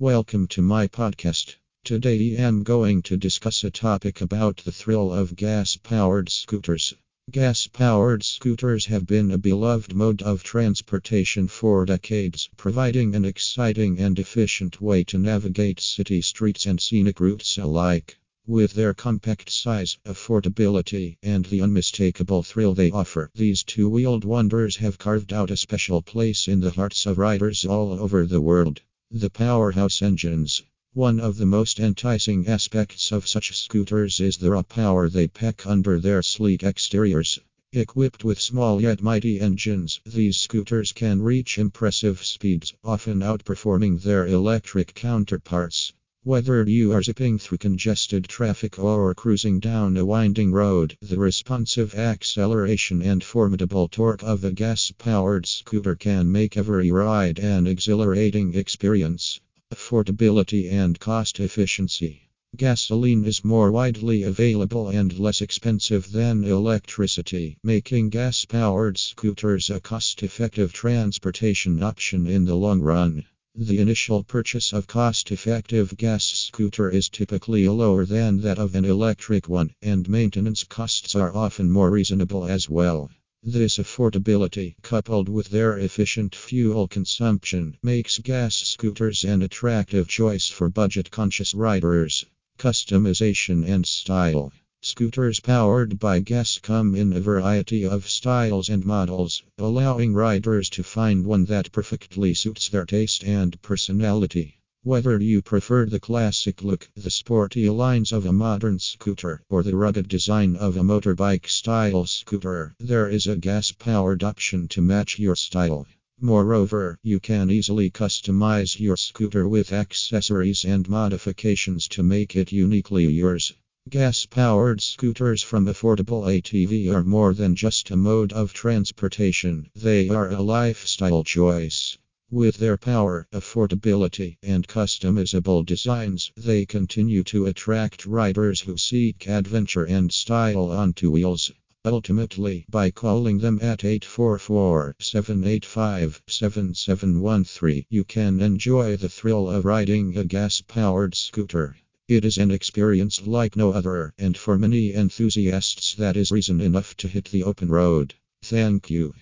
Welcome to my podcast. Today I'm going to discuss a topic about the thrill of gas powered scooters. Gas powered scooters have been a beloved mode of transportation for decades, providing an exciting and efficient way to navigate city streets and scenic routes alike. With their compact size, affordability, and the unmistakable thrill they offer, these two wheeled wonders have carved out a special place in the hearts of riders all over the world. The powerhouse engines. One of the most enticing aspects of such scooters is the raw power they pack under their sleek exteriors. Equipped with small yet mighty engines, these scooters can reach impressive speeds, often outperforming their electric counterparts. Whether you are zipping through congested traffic or cruising down a winding road, the responsive acceleration and formidable torque of a gas powered scooter can make every ride an exhilarating experience. Affordability and cost efficiency. Gasoline is more widely available and less expensive than electricity, making gas powered scooters a cost effective transportation option in the long run. The initial purchase of cost effective gas scooter is typically lower than that of an electric one, and maintenance costs are often more reasonable as well. This affordability, coupled with their efficient fuel consumption, makes gas scooters an attractive choice for budget conscious riders. Customization and style. Scooters powered by gas come in a variety of styles and models, allowing riders to find one that perfectly suits their taste and personality. Whether you prefer the classic look, the sporty lines of a modern scooter, or the rugged design of a motorbike style scooter, there is a gas powered option to match your style. Moreover, you can easily customize your scooter with accessories and modifications to make it uniquely yours. Gas powered scooters from affordable ATV are more than just a mode of transportation, they are a lifestyle choice. With their power, affordability, and customizable designs, they continue to attract riders who seek adventure and style on two wheels. Ultimately, by calling them at 844 785 7713, you can enjoy the thrill of riding a gas powered scooter. It is an experience like no other, and for many enthusiasts, that is reason enough to hit the open road. Thank you.